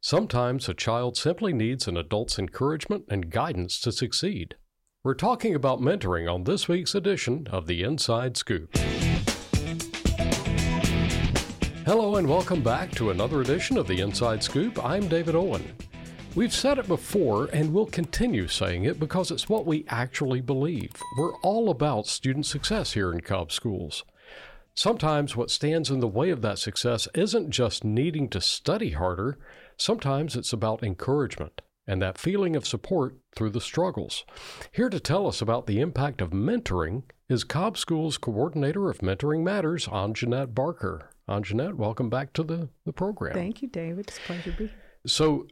Sometimes a child simply needs an adult's encouragement and guidance to succeed. We're talking about mentoring on this week's edition of the Inside Scoop. Hello, and welcome back to another edition of the Inside Scoop. I'm David Owen. We've said it before and we'll continue saying it because it's what we actually believe. We're all about student success here in Cobb Schools. Sometimes what stands in the way of that success isn't just needing to study harder, sometimes it's about encouragement and that feeling of support through the struggles. Here to tell us about the impact of mentoring is Cobb Schools Coordinator of Mentoring Matters, Anjeannette Barker. Anjeannette, welcome back to the, the program. Thank you, David. It's a pleasure to be here. So,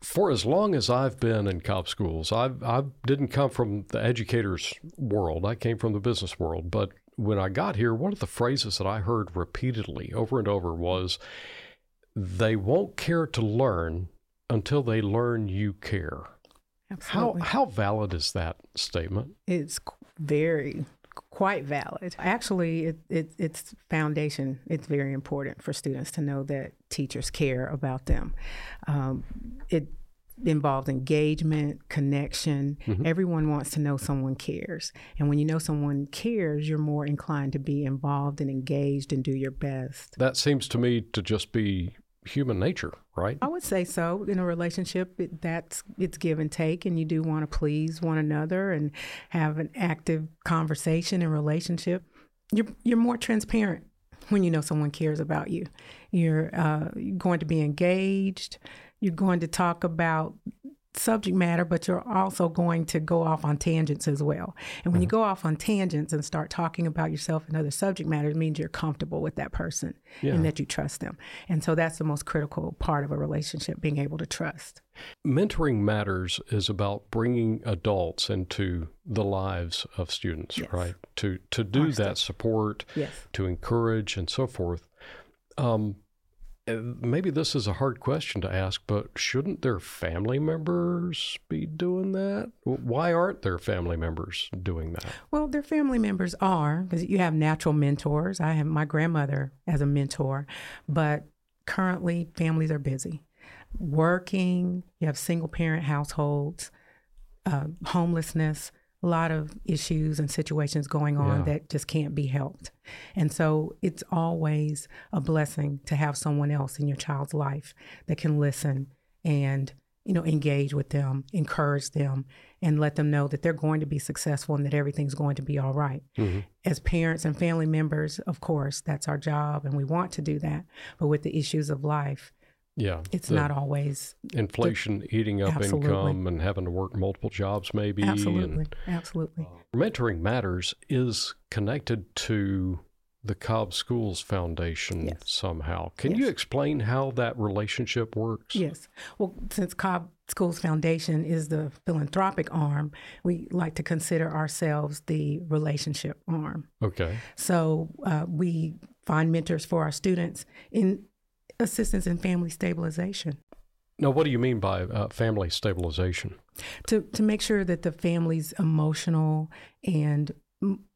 for as long as I've been in Cobb Schools, I I didn't come from the educators world. I came from the business world. But when I got here, one of the phrases that I heard repeatedly over and over was, "They won't care to learn until they learn you care." Absolutely. How how valid is that statement? It's very quite valid. Actually, it, it, it's foundation. It's very important for students to know that teachers care about them. Um, it involves engagement, connection. Mm-hmm. Everyone wants to know someone cares. And when you know someone cares, you're more inclined to be involved and engaged and do your best. That seems to me to just be human nature, right? I would say so. In a relationship, it, that's it's give and take, and you do want to please one another and have an active conversation and relationship. You're you're more transparent when you know someone cares about you. You're uh, going to be engaged. You're going to talk about subject matter, but you're also going to go off on tangents as well. And when you go off on tangents and start talking about yourself and other subject matter, it means you're comfortable with that person Yeah. and that you trust them. And so that's the most critical part of a relationship, being able to trust. Mentoring Matters is about bringing adults into the lives of students, Yes. right? To to do Our that support, Yes. to encourage, and so forth. Um, maybe this is a hard question to ask, but shouldn't their family members be doing that? Why aren't their family members doing that? Well, their family members are, because you have natural mentors. I have my grandmother as a mentor, but currently families are busy. Working, you have single parent households, uh, homelessness, a lot of issues and situations going on Yeah. that just can't be helped. And so it's always a blessing to have someone else in your child's life that can listen and you know engage with them, encourage them and let them know that they're going to be successful and that everything's going to be all right. Mhm. As parents and family members, of course, that's our job and we want to do that. But with the issues of life, Yeah, it's the not always inflation eating up Absolutely. income and having to work multiple jobs, maybe. and- absolutely, absolutely. Mentoring Matters is connected to the Cobb Schools Foundation Yes. somehow. Can you explain how that relationship works? Yes. Well, since Cobb Schools Foundation is the philanthropic arm, we like to consider ourselves the relationship arm. Okay. So uh, we find mentors for our students in assistance in family stabilization Now, what do you mean by uh, family stabilization? to to make sure that the family's emotional and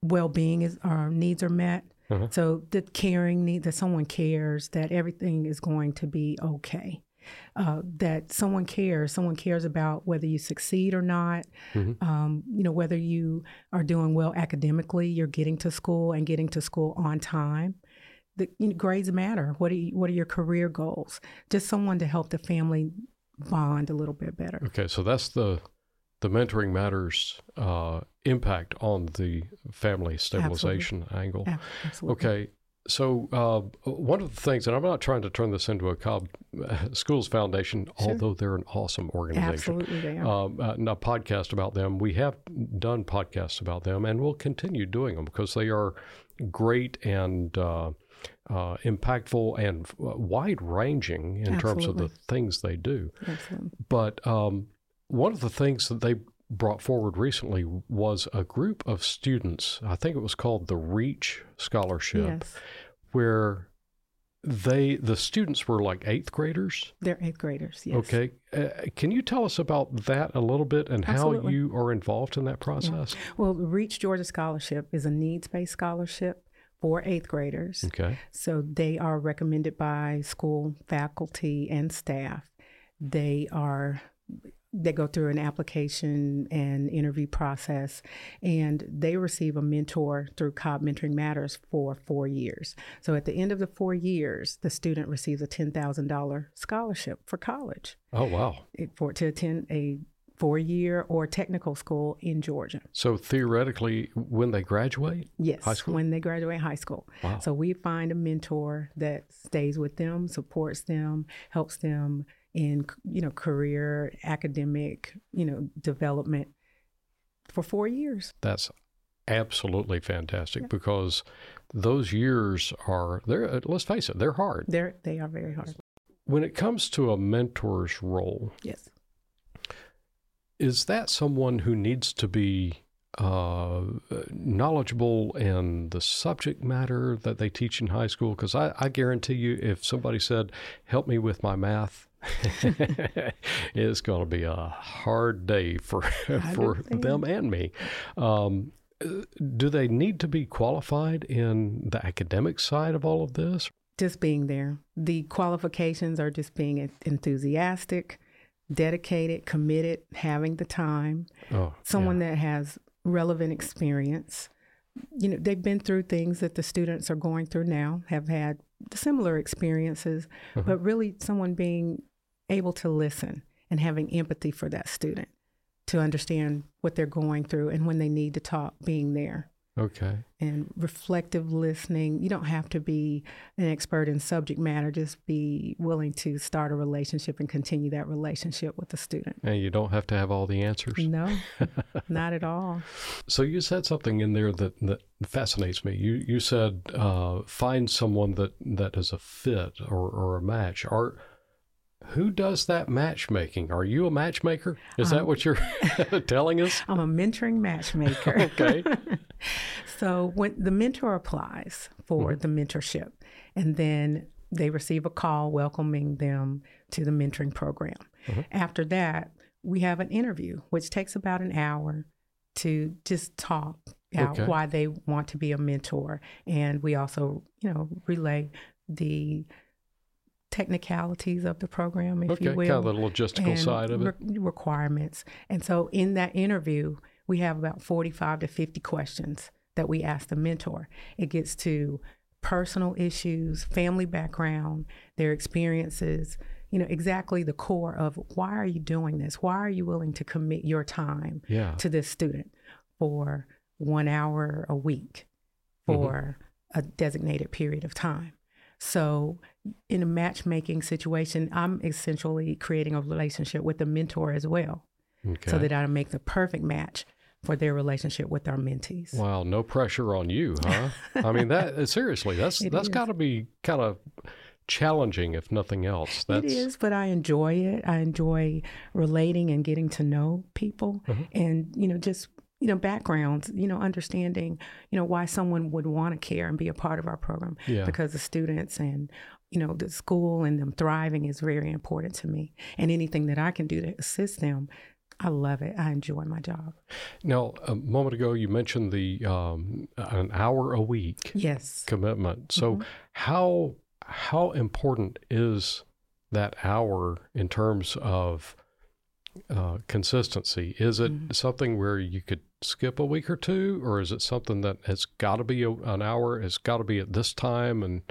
well being is our needs are met. Uh-huh. So the caring need that someone cares that everything is going to be okay. Uh, that someone cares, someone cares about whether you succeed or not. Mhm. Um, you know whether you are doing well academically, you're getting to school and getting to school on time. The you know, grades matter. What are you, what are your career goals? Just someone to help the family bond a little bit better. Okay, so that's the the mentoring matters uh, impact on the family stabilization angle. Absolutely. Okay, so uh, one of the things, and I'm not trying to turn this into a Cobb Schools Foundation, Sure. although they're an awesome organization. Absolutely, they are. um, uh, a podcast about them. We have done podcasts about them, and we'll continue doing them because they are great and uh, uh, impactful and wide ranging in terms of the things they do. Absolutely. But um, one of the things that they brought forward recently was a group of students. I think it was called the REACH Scholarship, Yes, where they the students were like eighth graders. they're eighth graders. Yes. Okay. Uh, can you tell us about that a little bit and how you are involved in that process? Well, REACH Georgia Scholarship is a needs based scholarship for eighth graders. Okay. So they are recommended by school faculty and staff. they are they go through an application and interview process and they receive a mentor through cobb mentoring matters for four years so at the end of the four years the student receives a $10000 scholarship for college Oh, wow. for to attend a four year or technical school in georgia So theoretically, when they graduate, Yes, High school? when they graduate high school. Wow. So we find a mentor that stays with them, supports them, helps them in you know career, academic, you know development for four years. that's absolutely fantastic because those years are they're let's face it, they're hard. They're they are very hard. When it comes to a mentor's role, Yes. Is that someone who needs to be uh, knowledgeable in the subject matter that they teach in high school? Because I, I guarantee you, if somebody said, "Help me with my math," it's going to be a hard day for for them and me. Um, do they need to be qualified in the academic side of all of this? Just being there. The qualifications are just being enthusiastic, dedicated, committed, having the time. Oh, someone that has relevant experience. You know, they've been through things that the students are going through now, have had similar experiences, mm-hmm. but really someone being able to listen and having empathy for that student to understand what they're going through and when they need to talk, being there okay. and reflective listening. You don't have to be an expert in subject matter, just be willing to start a relationship and continue that relationship with the student. And you don't have to have all the answers. No, not at all. So you said something in there that, that fascinates me. You you said uh, find someone that, that is a fit or, or a match. Are who does that matchmaking? Are you a matchmaker? Is that what you're telling us? I'm a mentoring matchmaker. Okay. So when the mentor applies for mm-hmm. the mentorship, and then they receive a call welcoming them to the mentoring program. Mm-hmm. After that, we have an interview, which takes about an hour to just talk out Okay. why they want to be a mentor, and we also, you know, relay the technicalities of the program, if Okay, you kind will of the logistical side of it. re- requirements. And so in that interview, we have about 45 to 50 questions that we ask the mentor. It gets to personal issues, family background, their experiences, you know, exactly the core of why are you doing this? Why are you willing to commit your time Yeah. to this student for one hour a week mm-hmm. for a designated period of time. So, in a matchmaking situation, I'm essentially creating a relationship with the mentor as well, Okay. so that I make the perfect match for their relationship with our mentees. Wow, no pressure on you, huh? I mean, that seriously, that's It that's is. got to be kind of challenging, if nothing else. That's It is, but I enjoy it. I enjoy relating and getting to know people, Mm-hmm. and you know, just you know, backgrounds. You know, understanding you know why someone would want to care and be a part of our program. Yeah. Because the students and you know the school and them thriving is very important to me, and anything that I can do to assist them, I love it. I enjoy my job. Now, a moment ago, you mentioned the um, an hour a week Yes. commitment. So, how how important is that hour in terms of uh, consistency? Is it something where you could skip a week or two, or is it something that has got to be a, an hour? It's got to be at this time and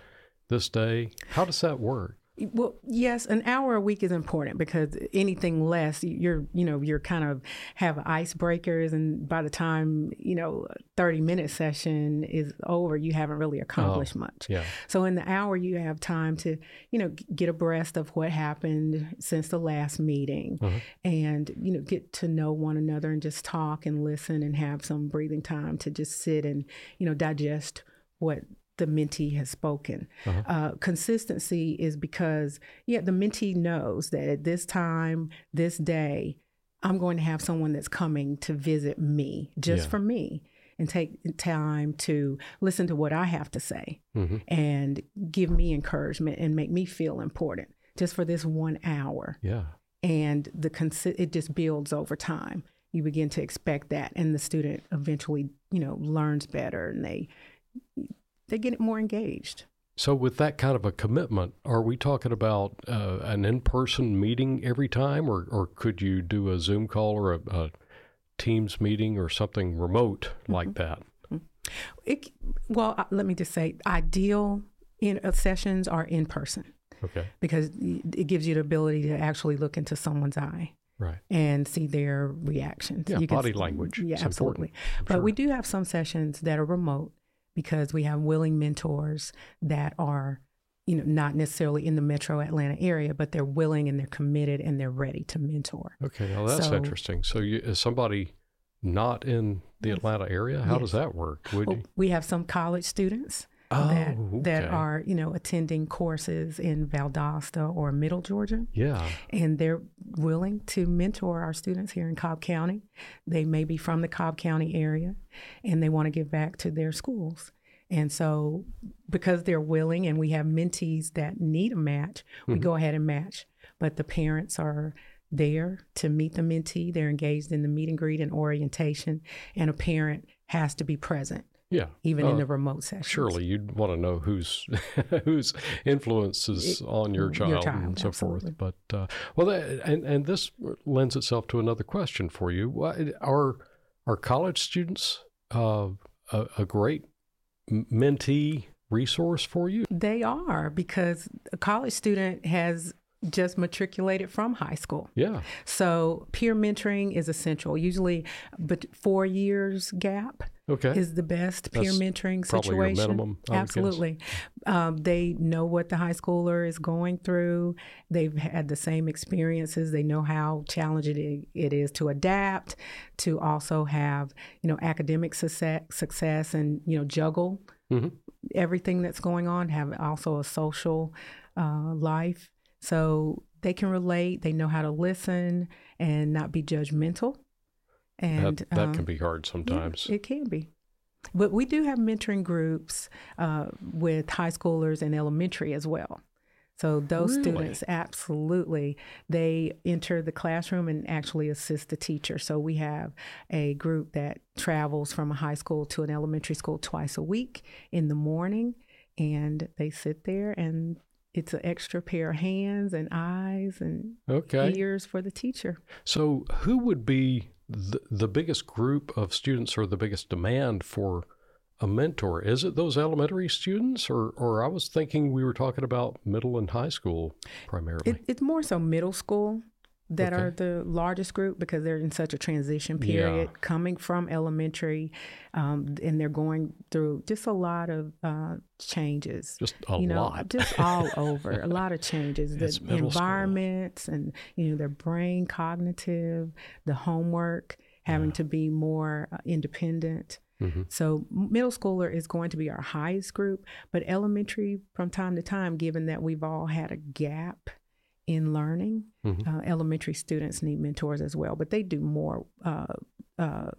this day. How does that work? Well, yes, an hour a week is important because anything less, you're, you know, you're kind of have icebreakers, and by the time you know, thirty minute session is over, you haven't really oh, accomplished much. Yeah. So in the hour, you have time to, you know, get abreast of what happened since the last meeting, mm-hmm. and you know, get to know one another and just talk and listen and have some breathing time to just sit and you know digest what the mentee has spoken. Uh, consistency is because, yeah, the mentee knows that at this time, this day, I'm going to have someone that's coming to visit me just Yeah. for me and take time to listen to what I have to say hmm and give me encouragement and make me feel important just for this one hour. Yeah. And the consi- it just builds over time. You begin to expect that, and the student eventually, you know, learns better and they they get it more engaged. So, with that kind of a commitment, are we talking about uh, an in person meeting every time, or, or could you do a Zoom call or a, a Teams meeting or something remote like Mm-hmm. that? It, well, uh, let me just say, ideal in uh, sessions are in person Okay, because it gives you the ability to actually look into someone's eye right. and see their reactions. Yeah, You can body s- language Yeah, absolutely. But sure. we do have some sessions that are remote because we have willing mentors that are, you know, not necessarily in the metro Atlanta area, but they're willing and they're committed and they're ready to mentor. Okay, now that's So- interesting. So, you, is somebody not in the Atlanta area? How does that work? Would Well, you? we have some college students Oh, that that are, you know, attending courses in Valdosta or Middle Georgia. Yeah. and they're willing to mentor our students here in Cobb County. They may be from the Cobb County area and they want to give back to their schools. And so, because they're willing and we have mentees that need a match, we mm-hmm. go ahead and match. But the parents are there to meet the mentee. They're engaged in the meet and greet and orientation, and a parent has to be present, Yeah. even in Uh, the remote session. Surely you'd want to know whose whose influence is on your child, your child, and so absolutely. forth. But uh, well, that, and and this lends itself to another question for you: Are are college students uh, a, a great mentee resource for you? They are because a college student has just matriculated from high school. Yeah. So peer mentoring is essential. Usually, but four years gap Okay. is the best peer That's mentoring situation. minimum, I would guess. Absolutely, um, they know what the high schooler is going through. They've had the same experiences. They know how challenging it- is to adapt, to also have you know academic success, success and you know juggle Mhm. everything that's going on. Have also a social uh, life, so they can relate. They know how to listen and not be judgmental. And that that um, can be hard yeah, sometimes. it can be. But we do have mentoring groups uh, with high schoolers and elementary as well. So those Really? students absolutely they enter the classroom and actually assist the teacher. So we have a group that travels from a high school to an elementary school twice a week in the morning and they sit there and it's an extra pair of hands and eyes and okay. ears for the teacher. So, who would be the, biggest group of students or the biggest demand for a mentor? Is it those elementary students, or, or I was thinking we were talking about middle and high school primarily? It, it's more so middle school that Okay. are the largest group because they're in such a transition period, Yeah. coming from elementary, um, and they're going through just a lot of uh, changes. Just a you know, lot. just all over. A lot of changes. The It's school. environments and you know their brain cognitive, the homework, having to be more uh, independent. Mhm. So middle schooler is going to be our highest group, but elementary from time to time, given that we've all had a gap in learning, Mhm. uh, elementary students need mentors as well, but they do more uh, uh,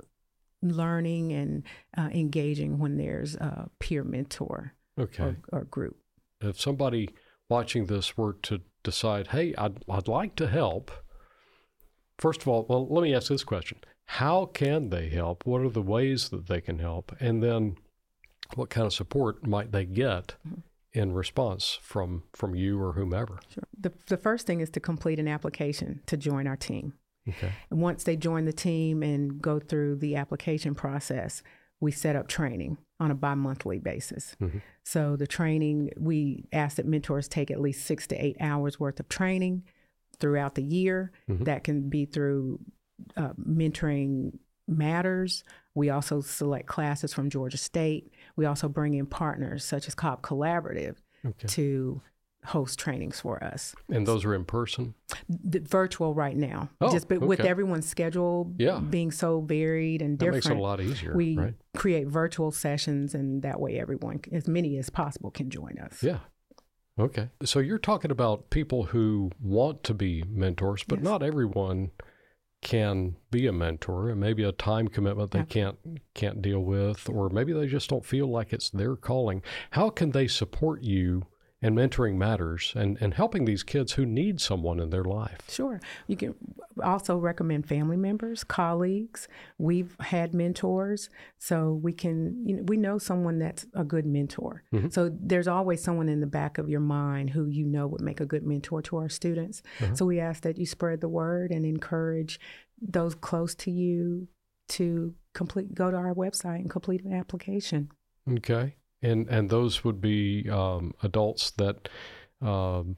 learning and uh, engaging when there's a peer mentor Okay. or, or group. If somebody watching this were to decide, hey, I'd, I'd like to help, first of all, well, let me ask this question How can they help? What are the ways that they can help? And then what kind of support might they get in response from, from you or whomever? Sure. The, the first thing is to complete an application to join our team. Okay. And once they join the team and go through the application process, we set up training on a bi monthly basis. Mhm. So the training, we ask that mentors take at least six to eight hours worth of training throughout the year. Mhm. That can be through uh, mentoring matters. We also select classes from Georgia State. We also bring in partners such as Cobb Collaborative Okay. to host trainings for us. And those are in person? The virtual right now, Oh, just but with okay. everyone's schedule Yeah. being so varied and That different. makes it a lot easier. we right? create virtual sessions, and that way everyone, as many as possible, can join us. Yeah. Okay. So you're talking about people who want to be mentors, but Yes. not everyone can be a mentor and maybe a time commitment they Yeah. can't can't deal with or maybe they just don't feel like it's their calling. How can they support you and mentoring matters and, and helping these kids who need someone in their life. Sure. You can also recommend family members, colleagues. We've had mentors, so we can, you know, we know someone that's a good mentor. Mm-hmm. So there's always someone in the back of your mind who you know would make a good mentor to our students. Mm-hmm. So we ask that you spread the word and encourage those close to you to complete go to our website and complete an application. Okay and and those would be um, adults that um,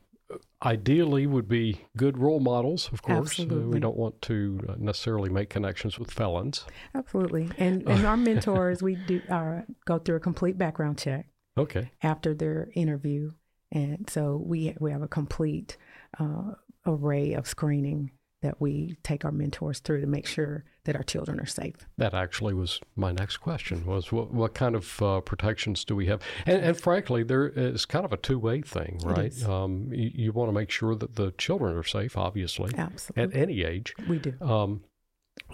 ideally would be good role models. Of course, uh, we don't want to uh, necessarily make connections with felons. Absolutely, and and our mentors we do uh, go through a complete background check. Okay. After their interview, and so we we have a complete uh, array of screening that we take our mentors through to make sure that our children are safe. That actually was my next question: was what, what kind of uh, protections do we have? And, and, frankly, there is kind of a two-way thing, right? Um, you, you want to make sure that the children are safe, obviously, absolutely, at any age. We do. Um,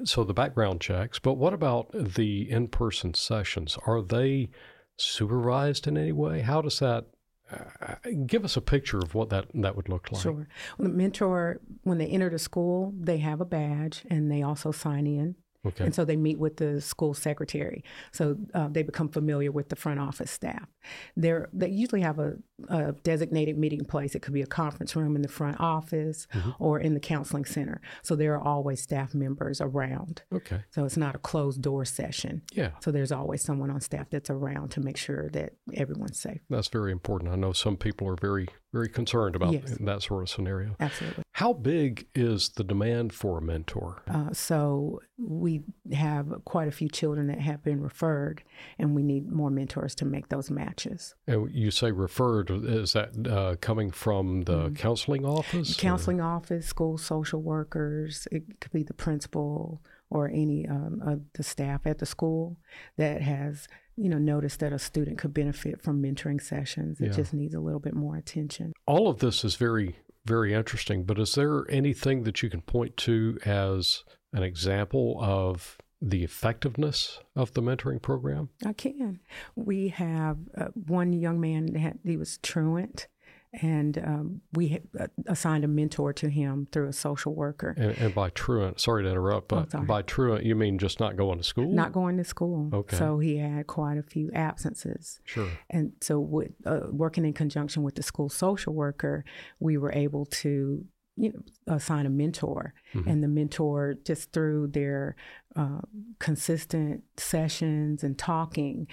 so the background checks, but what about the in-person sessions? Are they supervised in any way? How does that give us a picture of what that that would look like. Sure. the mentor, when they enter the school, they have a badge and they also sign in. Okay. And so they meet with the school secretary. So uh, they become familiar with the front office staff. They're, they usually have a, a, designated meeting place. It could be a conference room in the front office mm-hmm. or in the counseling center. So there are always staff members around. Okay. So it's not a closed door session. Yeah. So there's always someone on staff that's around to make sure that everyone's safe. That's very important. I know some people are very very concerned about yes. that sort of scenario. Absolutely. How big is the demand for a mentor? Uh, so we have quite a few children that have been referred, and we need more mentors to make those matches. And you say referred, is that uh, coming from the mm-hmm. counseling office? Counseling or? office, school social workers, it could be the principal or any um, of the staff at the school that has you know, notice that a student could benefit from mentoring sessions. It yeah. just needs a little bit more attention. All of this is very, very interesting, but is there anything that you can point to as an example of the effectiveness of the mentoring program? I can. We have uh, one young man, had, he was truant, and um, we uh, assigned a mentor to him through a social worker. And, and by truant, sorry to interrupt, but oh, by truant, you mean just not going to school? Not going to school. Okay. So he had quite a few absences. Sure. And so, with uh, working in conjunction with the school social worker, we were able to you know, assign a mentor, mm-hmm. and the mentor just through their uh, consistent sessions and talking,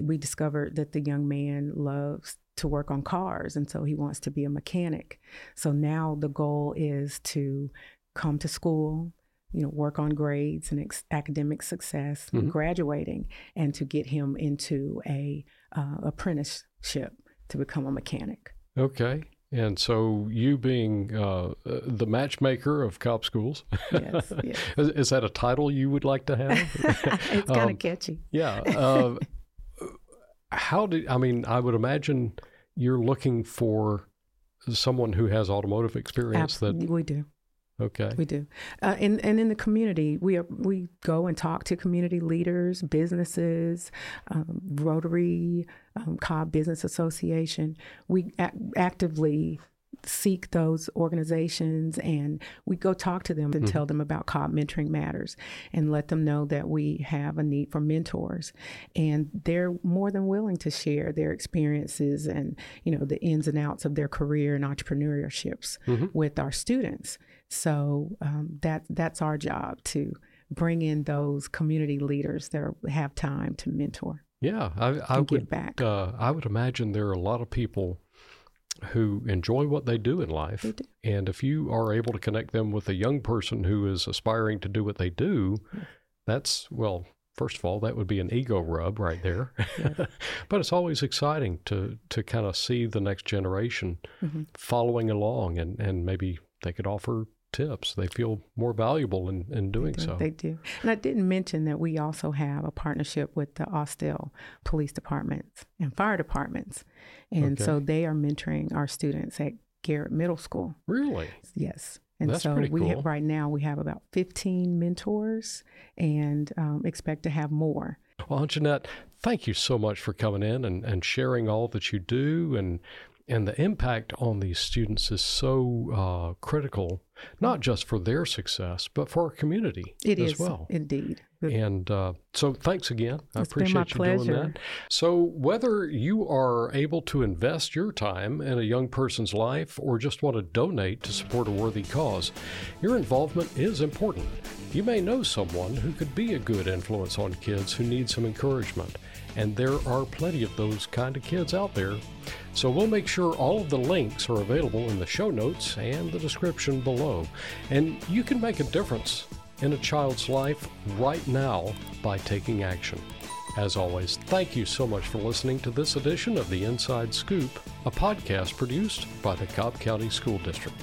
we discovered that the young man loves to work on cars, and so he wants to be a mechanic. So now the goal is to come to school, you know, work on grades and ex- academic success, mm-hmm. graduating, and to get him into a uh, apprenticeship to become a mechanic. Okay. And so, you being uh, the matchmaker of Cobb schools, yes, yes. is, is, that a title you would like to have? it's kind of um, catchy. Yeah. Uh, how do I mean? I would imagine you're looking for someone who has automotive experience. That we do. Okay, we do, uh, and and in the community, we are, we go and talk to community leaders, businesses, um, Rotary, um, Cobb Business Association. We actively seek those organizations and we go talk to them and mm-hmm. tell them about Cobb Mentoring Matters and let them know that we have a need for mentors. And they're more than willing to share their experiences and, you know, the ins and outs of their career and entrepreneurships mm-hmm. with our students. So um, that that's our job to bring in those community leaders that are, have time to mentor. Yeah, I, I would back. Uh, I would imagine there are a lot of people who enjoy what they do in life. Do. And if you are able to connect them with a young person who is aspiring to do what they do, that's, well, first of all, that would be an ego rub right there. but it's always exciting to, to kind of see the next generation mm-hmm. following along and, and maybe they could offer tips. They feel more valuable in, in doing they so. They do. And I didn't mention that we also have a partnership with the Austell Police Departments and Fire Departments. And okay. so they are mentoring our students at Garrett Middle School. Really? Yes. And That's so we cool. have, right now we have about 15 mentors and um, expect to have more. Well, Jeanette, thank you so much for coming in and, and sharing all that you do and And the impact on these students is so uh, critical, not just for their success, but for our community It as is well. indeed. And uh, so, thanks again. I It's been my appreciate you doing pleasure. that. So, whether you are able to invest your time in a young person's life or just want to donate to support a worthy cause, your involvement is important. You may know someone who could be a good influence on kids who need some encouragement, and there are plenty of those kind of kids out there. So, we'll make sure all of the links are available in the show notes and the description below. And you can make a difference in a child's life right now by taking action. As always, thank you so much for listening to this edition of The Inside Scoop, a podcast produced by the Cobb County School District.